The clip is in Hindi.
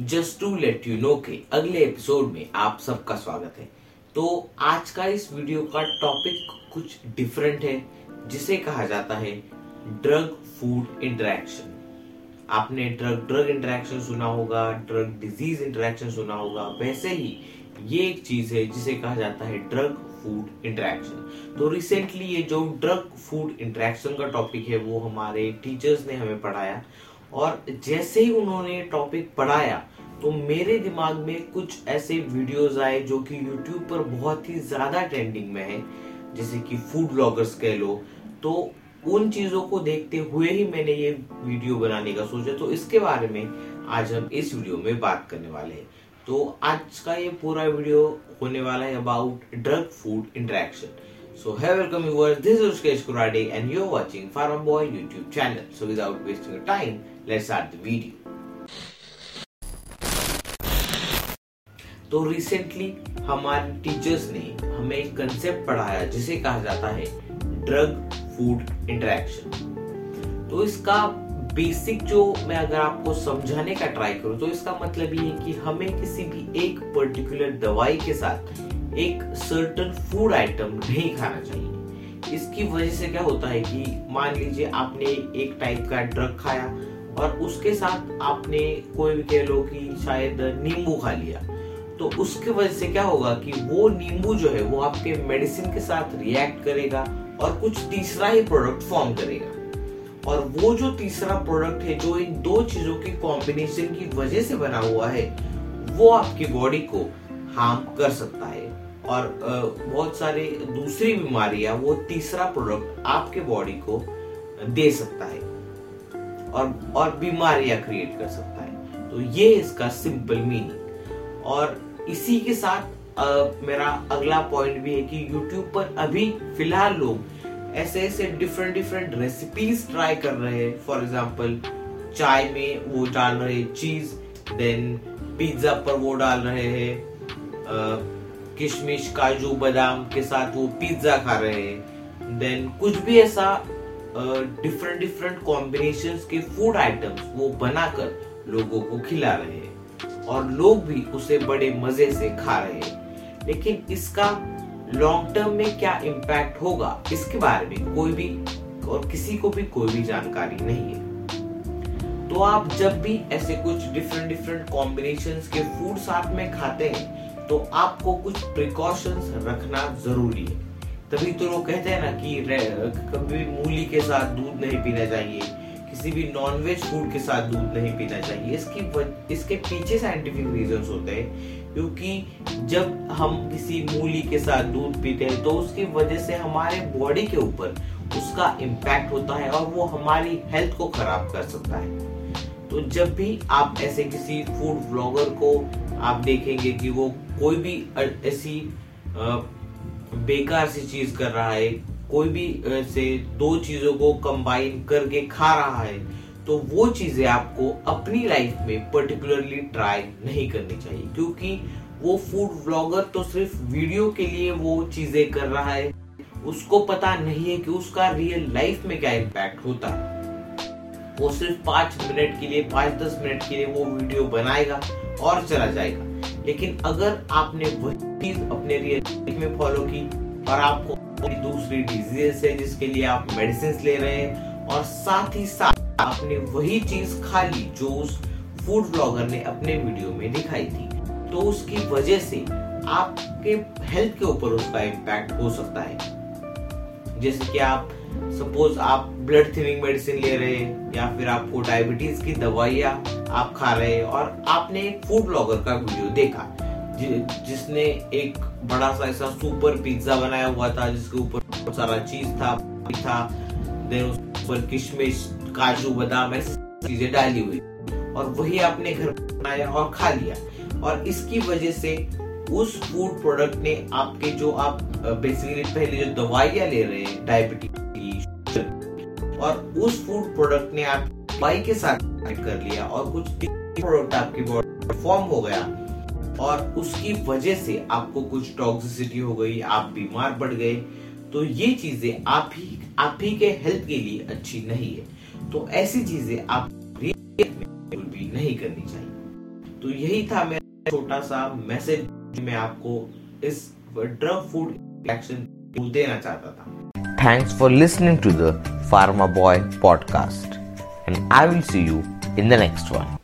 Just to let you know के अगले एपिसोड में आप सबका स्वागत है। तो आज का इस वीडियो का टॉपिक कुछ डिफरेंट है, जिसे कहा जाता है ड्रग फ़ूड इंटरेक्शन। आपने ड्रग ड्रग इंटरेक्शन सुना होगा, ड्रग डिज़ीज़ इंटरेक्शन सुना होगा, वैसे ही ये एक चीज़ है जिसे कहा जाता है ड्रग फ़ूड इंटरेक्शन। तो रिसेंटली ये जो ड्रग फ़ूड इंटरेक्शन का टॉपिक है, वो हमारे टीचर्स ने हमें पढ़ाया और जैसे ही उन्होंने टॉपिक पढ़ाया तो मेरे दिमाग में कुछ ऐसे वीडियोस आए जो कि यूट्यूब पर बहुत ही ज़्यादा ट्रेंडिंग में है, जैसे कि फ़ूड ब्लॉगर्स कह लो। तो उन चीज़ों को देखते हुए ही मैंने ये वीडियो बनाने का सोचा। तो इसके बारे में आज हम इस वीडियो में बात करने वाले हैं। तो आज का ये पूरा वीडियो होने वाला है about drug food interaction So hey welcome viewers, this is Ushkesh Kurade and you're watching Farmer Boy YouTube channel. So without wasting your time, let's start the video. तो रिसेंटली हमारे टीचर्स ने हमें एक कंसेप्ट पढ़ाया जिसे कहा जाता है ड्रग फ़ूड इंटरेक्शन तो इसका बेसिक जो मैं अगर आपको समझाने का ट्राई करूँ तो इसका मतलब ये है कि हमें किसी भी एक पर्टिकुलर दवाई के साथ एक सर्टन फ़ूड आइटम नहीं खाना चाहिए। इसकी वजह से क्या होता है कि मान लीजिए आपने एक टाइप का ड्रग खाया और उसके साथ आपने कोई भी कह लो कि शायद नींबू खा लिया तो उसकी वजह से क्या होगा कि वो नींबू जो है वो आपके मेडिसिन के साथ रिएक्ट करेगा और कुछ तीसरा ही प्रोडक्ट फॉर्म करेगा। और वो जो तीसरा प्रोडक्ट है, जो इन दो चीज़ों के कॉम्बिनेशन की वजह से बना हुआ है, वो आपकी बॉडी को हार्म कर सकता है। और बहुत सारे दूसरी बीमारियाँ वो तीसरा प्रोडक्ट आपके बॉडी को दे सकता है। और और बीमारियाँ क्रिएट कर सकता है। तो ये इसका सिंपल मीनिंग और इसी के साथ आ, मेरा अगला पॉइंट भी है कि YouTube पर अभी फ़िलहाल लोग ऐसे ऐसे डिफरेंट डिफरेंट रेसिपीज़ ट्राई कर रहे हैं। फॉर एग्ज़ाम्पल चाय में वो डाल रहे चीज़ देन पिज्जा पर वो डाल रहे हैं। किशमिश, काजू, बादाम के साथ वो पिज्जा खा रहे हैं. देन कुछ भी ऐसा डिफरेंट डिफरेंट कॉम्बिनेशन के फ़ूड आइटम्स वो बनाकर लोगों को खिला रहे हैं. और लोग भी उसे बड़े मज़े से खा रहे हैं. लेकिन इसका लॉन्ग टर्म में क्या इम्पैक्ट होगा, इसके बारे में कोई भी और किसी को भी कोई भी जानकारी नहीं है. तो आप जब भी ऐसे कुछ डिफरेंट डिफरेंट कॉम्बिनेशन के फ़ूड साथ में खाते हैं तो आपको कुछ प्रिकॉशंस रखना ज़रूरी है। तभी तो लोग कहते हैं ना कि कभी भी मूली के साथ दूध नहीं पीना चाहिए, किसी भी नॉनवेज फ़ूड के साथ दूध नहीं पीना चाहिए। इसकी इसके पीछे साइंटिफिक रीजंस होते हैं, क्योंकि जब हम किसी मूली के साथ दूध पीते हैं तो उसकी वजह से हमारे बॉडी के ऊपर उसका इम्पैक्ट होता है और वो हमारी हेल्थ को खराब कर सकता है। तो जब भी आप ऐसे किसी फ़ूड ब्लॉगर को आप देखेंगे कि वो कोई भी ऐसी बेकार सी चीज़ कर रहा है, कोई भी ऐसे दो चीज़ों को कंबाइन करके खा रहा है तो वो चीज़ें आपको अपनी लाइफ में पर्टिकुलरली ट्राई नहीं करनी चाहिए, क्योंकि वो फ़ूड ब्लॉगर तो सिर्फ़ वीडियो के लिए वो चीज़ें कर रहा है। उसको पता नहीं है कि उसका रियल लाइफ में क्या इम्पैक्ट होता। है वो सिर्फ़ पाँच मिनट के लिए, पाँच दस मिनट के लिए वो वीडियो बनाएगा। और चला जाएगा। लेकिन अगर आपने वही चीज़ अपने रियल में फॉलो की और आपको दूसरी डिज़ीज़ है जिसके लिए आप मेडिसिन ले रहे हैं और साथ ही साथ आपने वही चीज़ खा ली जो उस फ़ूड ब्लॉगर ने अपने वीडियो में दिखाई थी तो उसकी वजह से आपके हेल्थ के ऊपर उसका इम्पैक्ट हो सकता है। जैसे कि आप सपोज़ आप ब्लड थिनिंग मेडिसिन ले रहे हैं या फिर आपको डायबिटीज़ की दवाइयाँ आप खा रहे हैं और आपने एक फ़ूड ब्लॉगर का वीडियो देखा जि, जिसने एक बड़ा सा ऐसा सुपर पिज्जा बनाया हुआ था जिसके ऊपर बहुत सारा चीज़ था था देन उस पर किशमिश काजू बादाम ऐसी चीज़ें डाली हुई और वही आपने घर बनाया और खा लिया। और इसकी वजह से उस फ़ूड प्रोडक्ट ने आपके जो आप बेसिकली पहले जो दवाइयाँ ले रहे हैं डायबिटीज़ और उस फ़ूड प्रोडक्ट ने आप दवाई के साथ कर लिया और कुछ प्रोडक्ट आपकी बॉडी फॉर्म हो गया। और उसकी वजह से आपको कुछ टॉक्सिसिटी हो गई, आप बीमार पड़ गए। तो ये चीज़ें आप ही आप ही के हेल्थ के लिए अच्छी नहीं है। तो ऐसी चीज़ें आप भी नहीं करनी चाहिए। तो यही था मेरा छोटा सा मैसेज मैं आपको इस ड्रग फ़ूड एक्शन देना चाहता था। Thanks for listening to the Pharma Boy podcast, and I will see you in the next one.